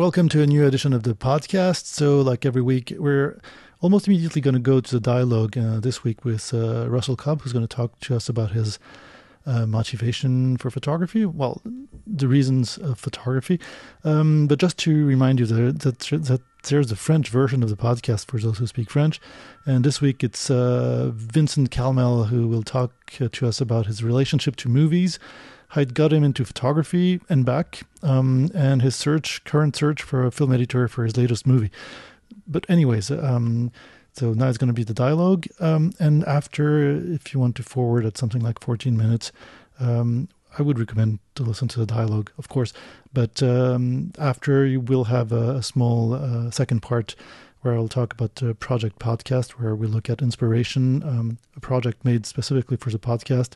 welcome to a new edition of the podcast. So, like every week, we're almost immediately going to go to the dialogue uh, this week with uh, Russell Cobb, who's going to talk to us about his uh, motivation for photography. Well, the reasons of photography. Um, but just to remind you that, that, that there's a French version of the podcast for those who speak French. And this week it's uh, Vincent Calmel who will talk uh, to us about his relationship to movies it got him into photography and back, um, and his search, current search for a film editor for his latest movie. But anyways, um, so now it's going to be the dialogue, um, and after, if you want to forward at something like 14 minutes, um, I would recommend to listen to the dialogue, of course. But um, after, you will have a, a small uh, second part where I'll talk about the project podcast, where we look at inspiration, um, a project made specifically for the podcast,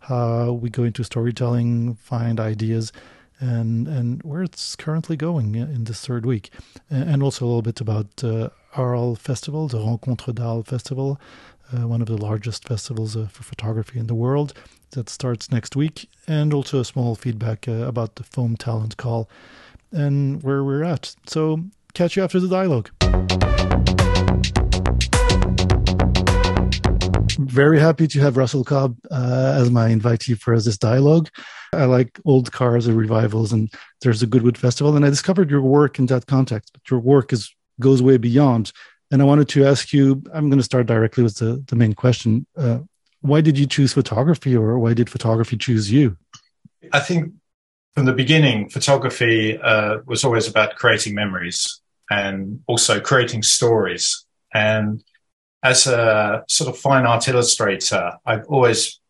how we go into storytelling, find ideas, and and where it's currently going in this third week, and also a little bit about uh, Arles Festival, the Rencontres d'Arles Festival, uh, one of the largest festivals uh, for photography in the world that starts next week, and also a small feedback uh, about the Foam Talent Call and where we're at. So catch you after the dialogue. Very happy to have Russell Cobb uh, as my invitee for this dialogue. I like old cars and revivals, and there's a Goodwood Festival, and I discovered your work in that context. But your work is goes way beyond. And I wanted to ask you. I'm going to start directly with the the main question. Uh, why did you choose photography, or why did photography choose you? I think from the beginning, photography uh, was always about creating memories and also creating stories. And as a sort of fine art illustrator, I've always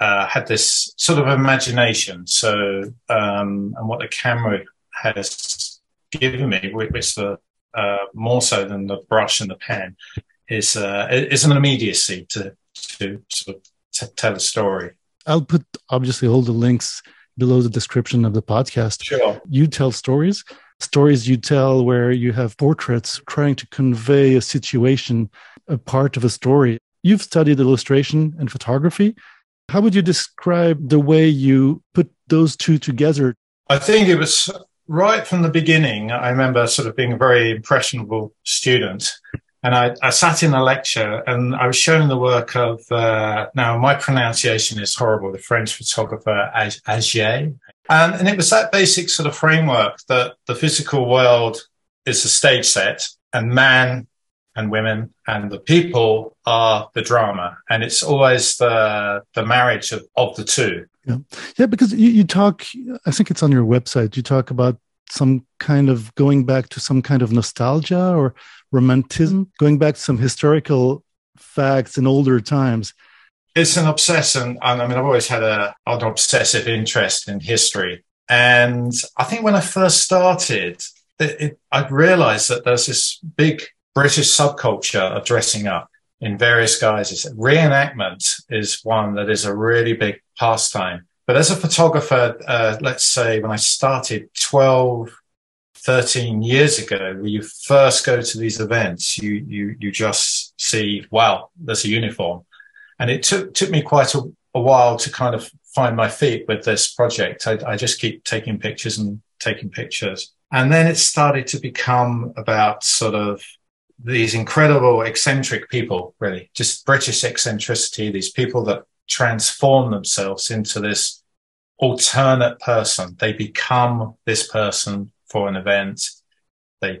uh, had this sort of imagination. So, um, and what the camera has given me, which the uh, more so than the brush and the pen, is uh, is an immediacy to to sort of t- tell a story. I'll put obviously all the links below the description of the podcast. Sure. You tell stories, stories you tell where you have portraits trying to convey a situation a part of a story. You've studied illustration and photography. How would you describe the way you put those two together? I think it was right from the beginning. I remember sort of being a very impressionable student. And I, I sat in a lecture and I was shown the work of, uh, now my pronunciation is horrible, the French photographer Augier. And, and it was that basic sort of framework that the physical world is a stage set and man and women and the people are the drama. And it's always the the marriage of, of the two. Yeah. Yeah because you, you talk i think it's on your website you talk about some kind of going back to some kind of nostalgia or romanticism going back to some historical facts in older times it's an obsession And i mean i've always had a an obsessive interest in history and i think when i first started it, it, i realized that there's this big British subculture of dressing up in various guises. Reenactment is one that is a really big pastime. But as a photographer, uh, let's say when I started 12, 13 years ago, when you first go to these events, you, you, you just see, wow, there's a uniform. And it took, took me quite a, a while to kind of find my feet with this project. I, I just keep taking pictures and taking pictures. And then it started to become about sort of these incredible eccentric people, really, just British eccentricity, these people that transform themselves into this alternate person. They become this person for an event. They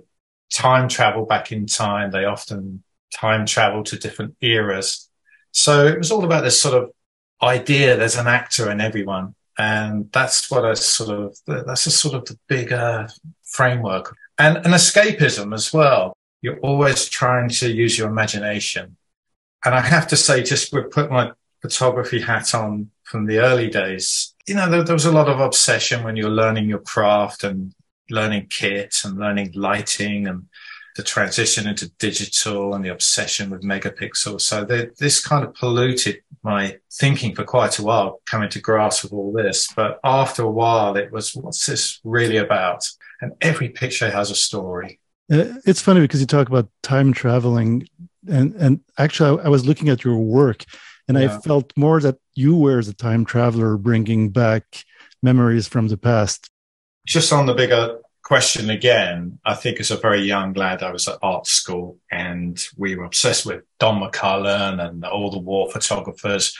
time travel back in time. They often time travel to different eras. So it was all about this sort of idea there's an actor in everyone. And that's what I sort of, that's a sort of the bigger framework and an escapism as well you're always trying to use your imagination. And I have to say, just with put my photography hat on from the early days, you know, there, there was a lot of obsession when you're learning your craft and learning kit and learning lighting and the transition into digital and the obsession with megapixels. So this kind of polluted my thinking for quite a while, coming to grasp with all this. But after a while, it was, what's this really about? And every picture has a story. Uh, it's funny because you talk about time traveling, and and actually, I, I was looking at your work, and yeah. I felt more that you were as a time traveler, bringing back memories from the past. Just on the bigger question again, I think as a very young lad, I was at art school and we were obsessed with Don McCullin and all the war photographers.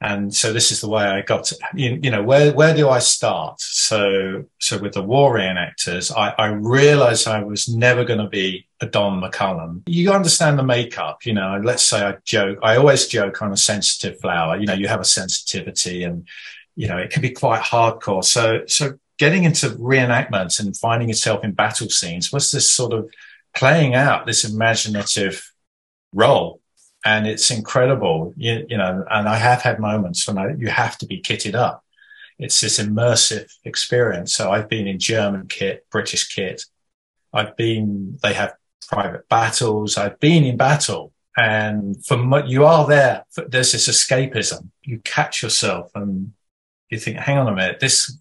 And so this is the way I got to, you, you know, where, where do I start? So, so with the war reenactors, I, I realized I was never going to be a Don McCullin. You understand the makeup, you know, let's say I joke, I always joke on a sensitive flower, you know, you have a sensitivity and, you know, it can be quite hardcore. So, so getting into reenactments and finding yourself in battle scenes was this sort of playing out this imaginative role and it's incredible. You, you know, and I have had moments when I, you have to be kitted up. It's this immersive experience. So I've been in German kit, British kit. I've been, they have private battles. I've been in battle and from what you are there, there's this escapism. You catch yourself and you think, hang on a minute, this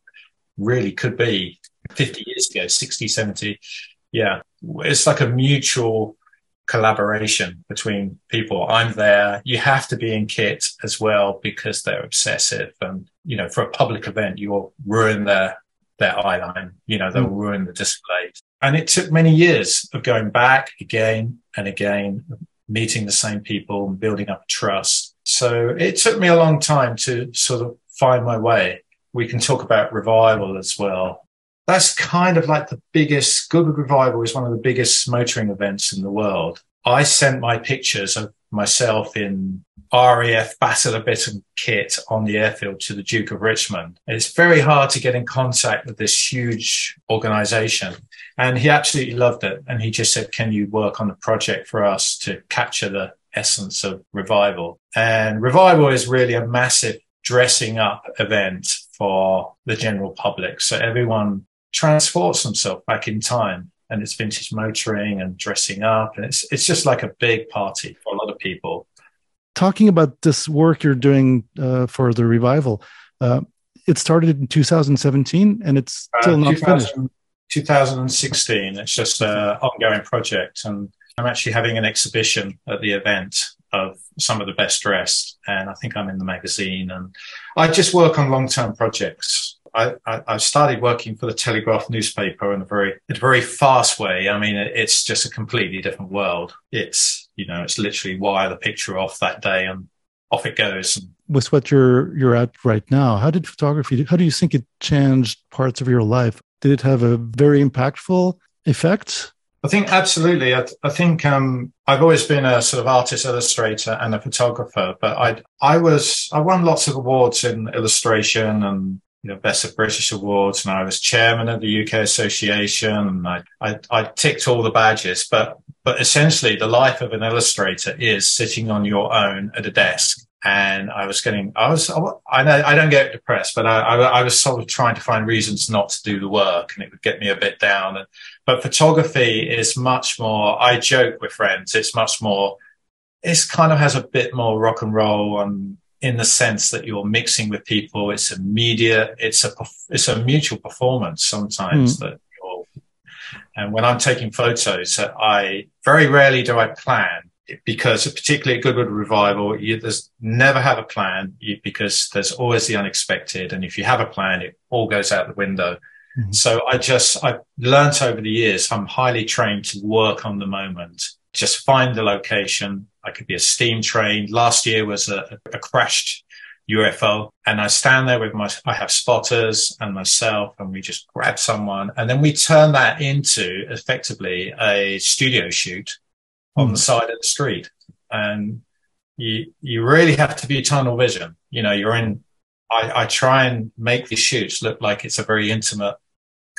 really could be 50 years ago, 60, 70. Yeah. It's like a mutual collaboration between people. I'm there. You have to be in kit as well because they're obsessive. And, you know, for a public event, you'll ruin their, their eye line. You know, they'll mm. ruin the displays. And it took many years of going back again and again, meeting the same people and building up trust. So it took me a long time to sort of find my way. We can talk about revival as well that's kind of like the biggest Goodwood Revival is one of the biggest motoring events in the world. I sent my pictures of myself in RAF Battle of Britain kit on the airfield to the Duke of Richmond. It's very hard to get in contact with this huge organization. And he absolutely loved it. And he just said, Can you work on a project for us to capture the essence of revival? And revival is really a massive dressing up event for the general public. So everyone transports themselves back in time and it's vintage motoring and dressing up and it's it's just like a big party for a lot of people. Talking about this work you're doing uh, for the revival uh, it started in 2017 and it's uh, still uh, not finished. 2016 it's just an ongoing project and i'm actually having an exhibition at the event of some of the best dressed and i think i'm in the magazine and i just work on long-term projects I, I, started working for the Telegraph newspaper in a very, in a very fast way. I mean, it's just a completely different world. It's, you know, it's literally wire the picture off that day and off it goes. With what you're, you're at right now, how did photography, how do you think it changed parts of your life? Did it have a very impactful effect? I think absolutely. I, I think um, I've always been a sort of artist illustrator and a photographer, but I I was I won lots of awards in illustration and you know, Best of British Awards, and I was chairman of the UK Association, and I, I, I ticked all the badges. But but essentially, the life of an illustrator is sitting on your own at a desk. And I was getting, I was, I know I don't get depressed, but I, I, I was sort of trying to find reasons not to do the work, and it would get me a bit down. And, but photography is much more. I joke with friends; it's much more. It's kind of has a bit more rock and roll and in the sense that you're mixing with people. It's immediate. It's a it's a mutual performance sometimes mm. that you're. And when I'm taking photos, I very rarely do I plan because particularly at Goodwood Revival, you there's never have a plan you, because there's always the unexpected. And if you have a plan, it all goes out the window. Mm-hmm. So I just, I've learnt over the years, I'm highly trained to work on the moment, just find the location, I could be a steam train. Last year was a, a crashed UFO and I stand there with my, I have spotters and myself and we just grab someone and then we turn that into effectively a studio shoot on mm. the side of the street. And you, you really have to be tunnel vision. You know, you're in, I, I try and make these shoots look like it's a very intimate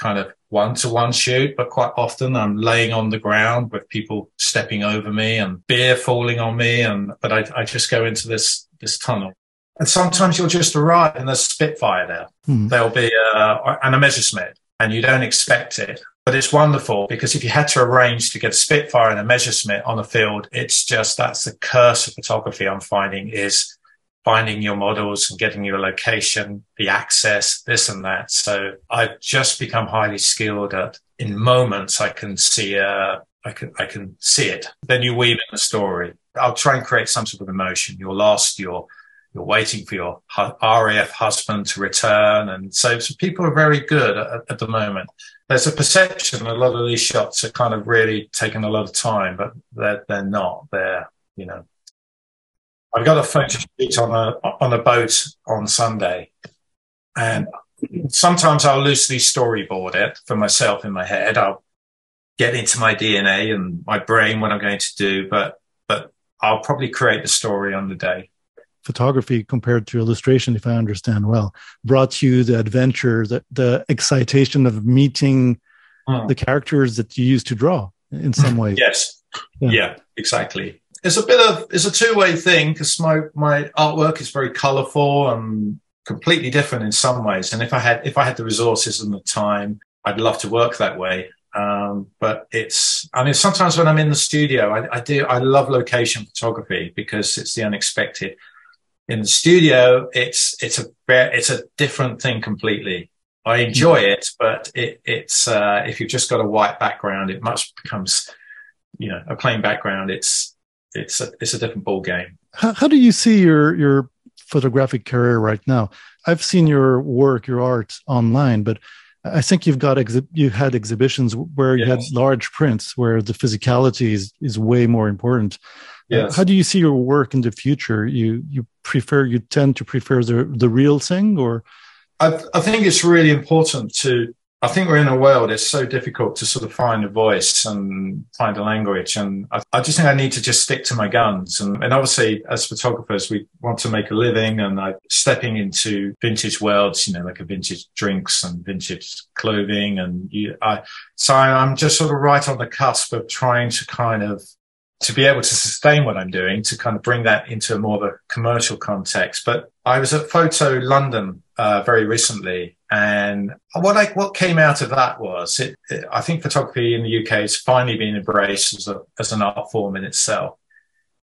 kind of one to one shoot, but quite often I'm laying on the ground with people stepping over me and beer falling on me. And, but I, I just go into this, this tunnel. And sometimes you'll just arrive and there's Spitfire there. Hmm. There'll be a, and a Messerschmitt and you don't expect it. But it's wonderful because if you had to arrange to get a Spitfire and a Messerschmitt on the field, it's just that's the curse of photography I'm finding is finding your models and getting your location, the access, this and that. So I've just become highly skilled at in moments I can see uh I can I can see it. Then you weave in the story. I'll try and create some sort of emotion. You're lost, you're you're waiting for your RAF husband to return. And so, so people are very good at, at, the moment. There's a perception a lot of these shots are kind of really taking a lot of time, but they're, they're not. They're, you know, I've got a photo shoot on a, on a boat on Sunday and sometimes I'll loosely storyboard it for myself in my head. I'll get into my DNA and my brain what I'm going to do, but, but I'll probably create the story on the day photography compared to illustration, if I understand well, brought you the adventure, the, the excitation of meeting mm. the characters that you used to draw in some ways. yes. Yeah. yeah, exactly. It's a bit of it's a two way thing because my my artwork is very colourful and completely different in some ways. And if I had if I had the resources and the time, I'd love to work that way. Um, but it's, I mean, sometimes when I'm in the studio, I, I, do, I love location photography because it's the unexpected in the studio, it's it's a it's a different thing completely. I enjoy mm-hmm. it, but it, it's uh, if you've just got a white background, it much becomes you know a plain background. It's it's a it's a different ball game. How, how do you see your your photographic career right now? I've seen your work, your art online, but I think you've got exhi- you had exhibitions where you had large prints where the physicality is, is way more important. Yes. How do you see your work in the future? You you prefer you tend to prefer the the real thing, or I, I think it's really important to. I think we're in a world it's so difficult to sort of find a voice and find a language, and I, I just think I need to just stick to my guns. And, and obviously, as photographers, we want to make a living, and like stepping into vintage worlds, you know, like a vintage drinks and vintage clothing, and you, I, so I'm just sort of right on the cusp of trying to kind of to be able to sustain what I'm doing, to kind of bring that into more of a commercial context. But I was at Photo London uh, very recently, and what I, what came out of that was it, it, I think photography in the UK has finally been embraced as, a, as an art form in itself.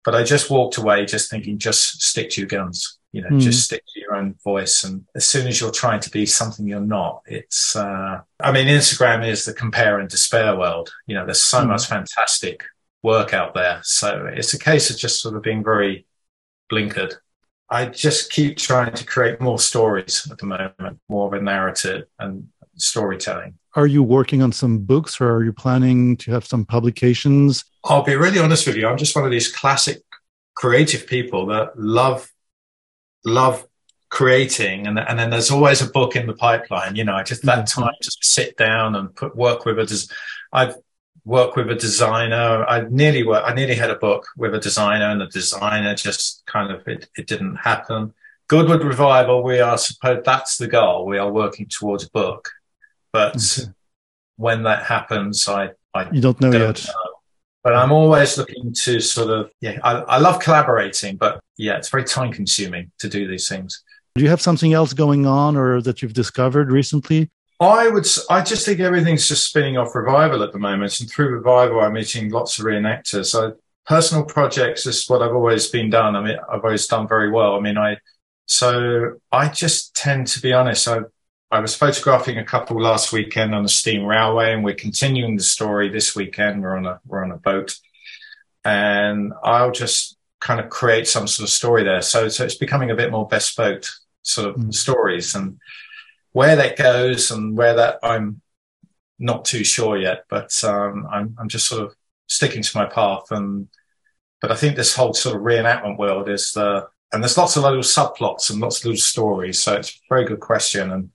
But I just walked away just thinking, just stick to your guns. You know, mm. just stick to your own voice. And as soon as you're trying to be something you're not, it's, uh, I mean, Instagram is the compare and despair world. You know, there's so mm. much fantastic work out there. So it's a case of just sort of being very blinkered. I just keep trying to create more stories at the moment, more of a narrative and storytelling. Are you working on some books or are you planning to have some publications? I'll be really honest with you. I'm just one of these classic creative people that love, love creating and, and then there's always a book in the pipeline you know i just that mm-hmm. time just sit down and put work with it i've work with a designer. I nearly work, I nearly had a book with a designer and the designer just kind of, it, it didn't happen. Goodwood Revival, we are supposed, that's the goal. We are working towards a book. But okay. when that happens, I, I you don't know don't yet. Know. But I'm always looking to sort of, yeah, I, I love collaborating, but yeah, it's very time consuming to do these things. Do you have something else going on or that you've discovered recently? I would. I just think everything's just spinning off revival at the moment, and through revival, I'm meeting lots of reenactors. So personal projects is what I've always been done. I mean, I've always done very well. I mean, I. So I just tend to be honest. I I was photographing a couple last weekend on the steam railway, and we're continuing the story this weekend. We're on a we're on a boat, and I'll just kind of create some sort of story there. So so it's becoming a bit more bespoke sort of mm. stories and where that goes and where that I'm not too sure yet, but um, I'm, I'm just sort of sticking to my path. And but I think this whole sort of reenactment world is the and there's lots of little subplots and lots of little stories. So it's a very good question, and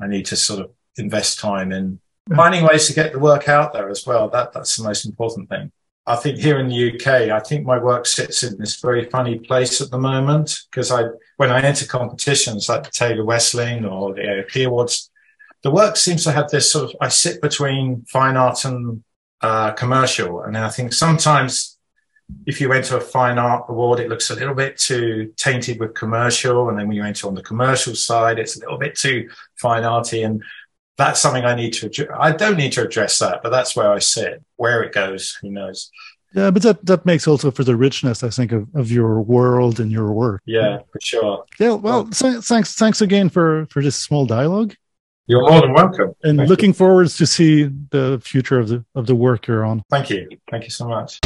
I need to sort of invest time in finding ways to get the work out there as well. That that's the most important thing. I think here in the UK, I think my work sits in this very funny place at the moment because I, when I enter competitions like the Taylor Wessing or the AOP Awards, the work seems to have this sort of, I sit between fine art and uh, commercial. And then I think sometimes if you enter a fine art award, it looks a little bit too tainted with commercial. And then when you enter on the commercial side, it's a little bit too fine arty. And that's something I need to. I don't need to address that, but that's where I sit. Where it goes, who knows? Yeah, but that that makes also for the richness, I think, of, of your world and your work. Yeah, for sure. Yeah, well, thanks thanks again for for this small dialogue. You're more than welcome. And Thank looking you. forward to see the future of the of the work you're on. Thank you. Thank you so much.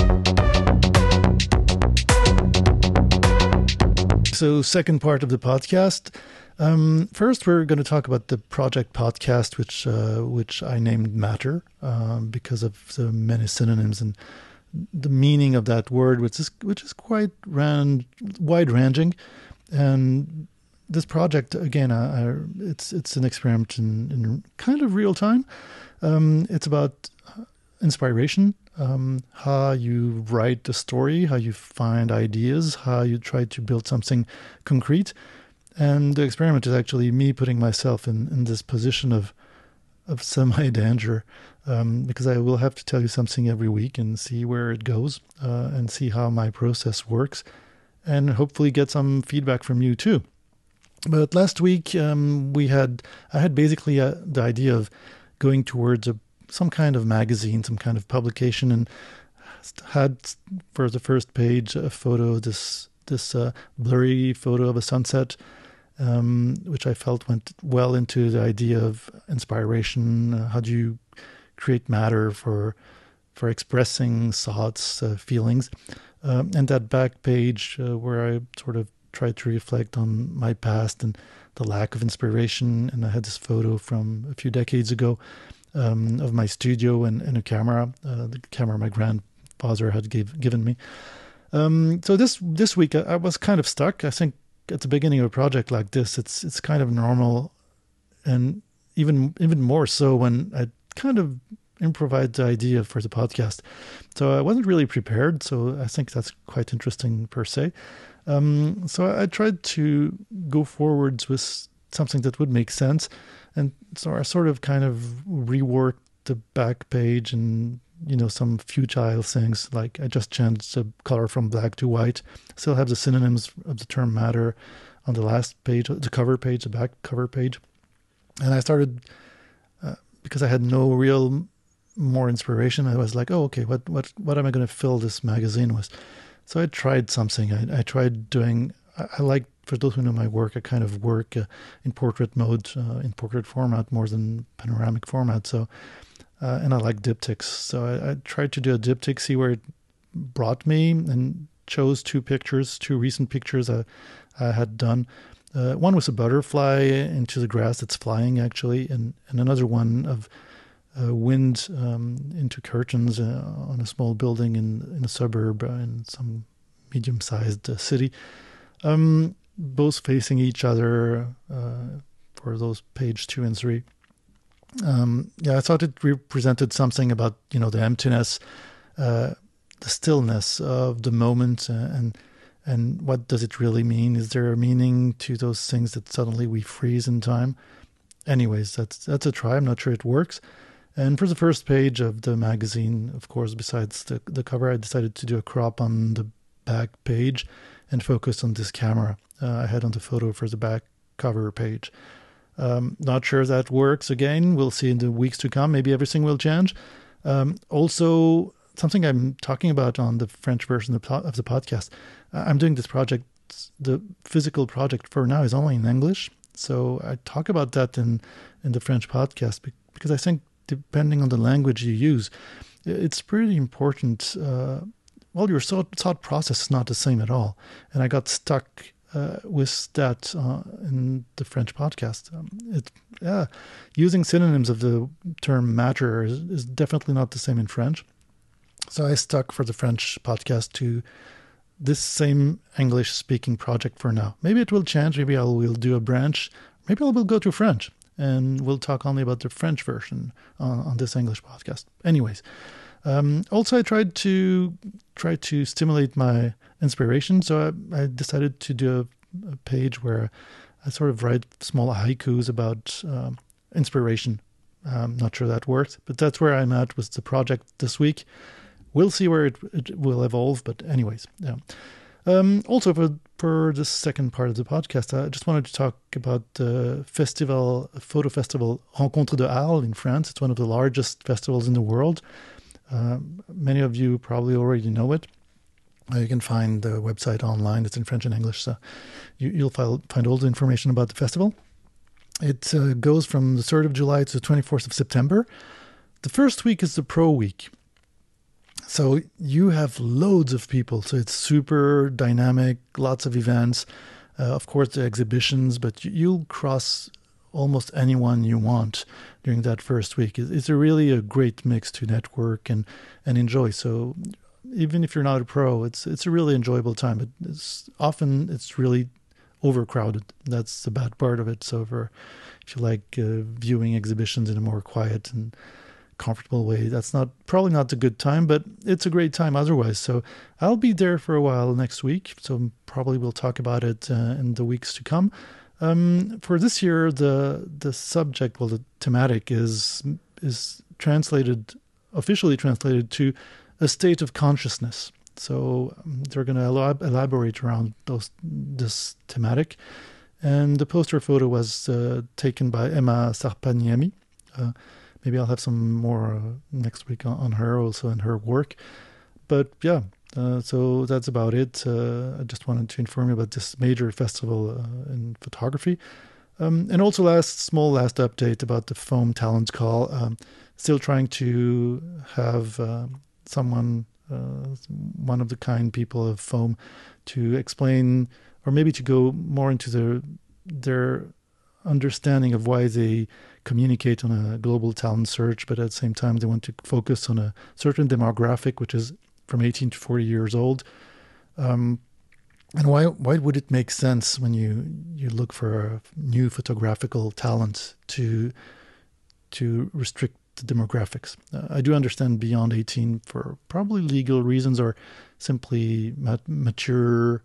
so second part of the podcast. Um, first, we're going to talk about the project podcast, which uh, which I named Matter um, because of the many synonyms and the meaning of that word, which is which is quite ran, wide ranging. And this project, again, I, I, it's it's an experiment in, in kind of real time. Um, it's about inspiration, um, how you write a story, how you find ideas, how you try to build something concrete. And the experiment is actually me putting myself in, in this position of of semi danger um, because I will have to tell you something every week and see where it goes uh, and see how my process works and hopefully get some feedback from you too. But last week um, we had I had basically uh, the idea of going towards a some kind of magazine, some kind of publication, and had for the first page a photo, this this uh, blurry photo of a sunset, um, which I felt went well into the idea of inspiration. Uh, how do you create matter for for expressing thoughts, uh, feelings, um, and that back page uh, where I sort of tried to reflect on my past and the lack of inspiration. And I had this photo from a few decades ago um, of my studio and, and a camera, uh, the camera my grandfather had gave, given me. Um, so this this week I, I, was kind of stuck. I think at the beginning of a project like this, it's it's kind of normal, and even even more so when I kind of improvised the idea for the podcast. So I wasn't really prepared. So I think that's quite interesting per se. Um, so I tried to go forwards with something that would make sense. And so I sort of kind of reworked the back page and you know some futile things like I just changed the color from black to white. Still have the synonyms of the term matter on the last page, the cover page, the back cover page, and I started uh, because I had no real more inspiration. I was like, oh, okay, what what what am I going to fill this magazine with? So I tried something. I, I tried doing. I, I like for those who know my work, I kind of work uh, in portrait mode, uh, in portrait format more than panoramic format. So, uh, and I like diptychs. So I, I, tried to do a diptych, see where it brought me, and chose two pictures, two recent pictures I, I had done. Uh, one was a butterfly into the grass that's flying actually, and, and another one of uh, wind um, into curtains uh, on a small building in in a suburb in some medium-sized city. Um, both facing each other uh, for those page two and three. Um, yeah, I thought it represented something about you know the emptiness, uh, the stillness of the moment, uh, and and what does it really mean? Is there a meaning to those things that suddenly we freeze in time? Anyways, that's that's a try. I'm not sure it works. And for the first page of the magazine, of course, besides the the cover, I decided to do a crop on the back page and focus on this camera uh, I had on the photo for the back cover page. Um, not sure that works again. We'll see in the weeks to come. Maybe everything will change. Um, also, something I'm talking about on the French version of the podcast. I'm doing this project. The physical project for now is only in English, so I talk about that in in the French podcast because I think depending on the language you use, it's pretty important. Uh, well, your thought process is not the same at all, and I got stuck uh, with that uh, in the French podcast. Um, it, yeah, using synonyms of the term matter is, is, definitely not the same in French. So I stuck for the French podcast to this same English speaking project for now. Maybe it will change. Maybe I will do a branch. Maybe I will go to French and we'll talk only about the French version on, on this English podcast. Anyways, um, also I tried to try to stimulate my inspiration. So I, I decided to do a, a, page where I sort of write small haikus about um, inspiration. I'm not sure that worked, but that's where I'm at with the project this week. We'll see where it, it will evolve, but anyways, yeah. Um, also, for for the second part of the podcast, I just wanted to talk about the festival, photo festival Rencontres de Arles in France. It's one of the largest festivals in the world. Uh, many of you probably already know it. Uh, you can find the website online. It's in French and English, so you, will find, find all the information about the festival. It uh, goes from the 3rd of July to the 24th of September. The first week is the pro week. So you have loads of people. So it's super dynamic, lots of events. Uh, of course, the exhibitions, but you'll cross almost anyone you want during that first week. It's a really a great mix to network and, and enjoy. So even if you're not a pro, it's it's a really enjoyable time. It's often it's really overcrowded. That's the bad part of it. So for if you like uh, viewing exhibitions in a more quiet and comfortable way, that's not probably not a good time, but it's a great time otherwise. So I'll be there for a while next week. So probably we'll talk about it uh, in the weeks to come. Um, for this year, the the subject, well, the thematic is is translated officially translated to a state of consciousness. So um, they're going to elab- elaborate around those this thematic. And the poster photo was uh, taken by Emma Sarpaniemi. Uh, maybe I'll have some more uh, next week on, on, her, also in her work. But yeah, uh, so that's about it. Uh, I just wanted to inform you about this major festival uh, in photography. Um, and also, last small last update about the Foam Talent Call. Um, still trying to have um, someone, uh, one of the kind people of Foam, to explain or maybe to go more into their their understanding of why they communicate on a global talent search, but at the same time they want to focus on a certain demographic, which is from 18 to 40 years old. Um, and why why would it make sense when you you look for new photographical talent to to restrict the demographics? Uh, I do understand beyond 18 for probably legal reasons or simply mat- mature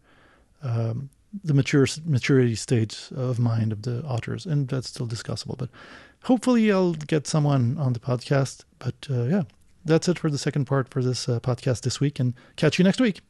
um, the mature maturity state of mind of the authors, and that's still discussable. But hopefully, I'll get someone on the podcast. But uh, yeah, that's it for the second part for this uh, podcast this week, and catch you next week.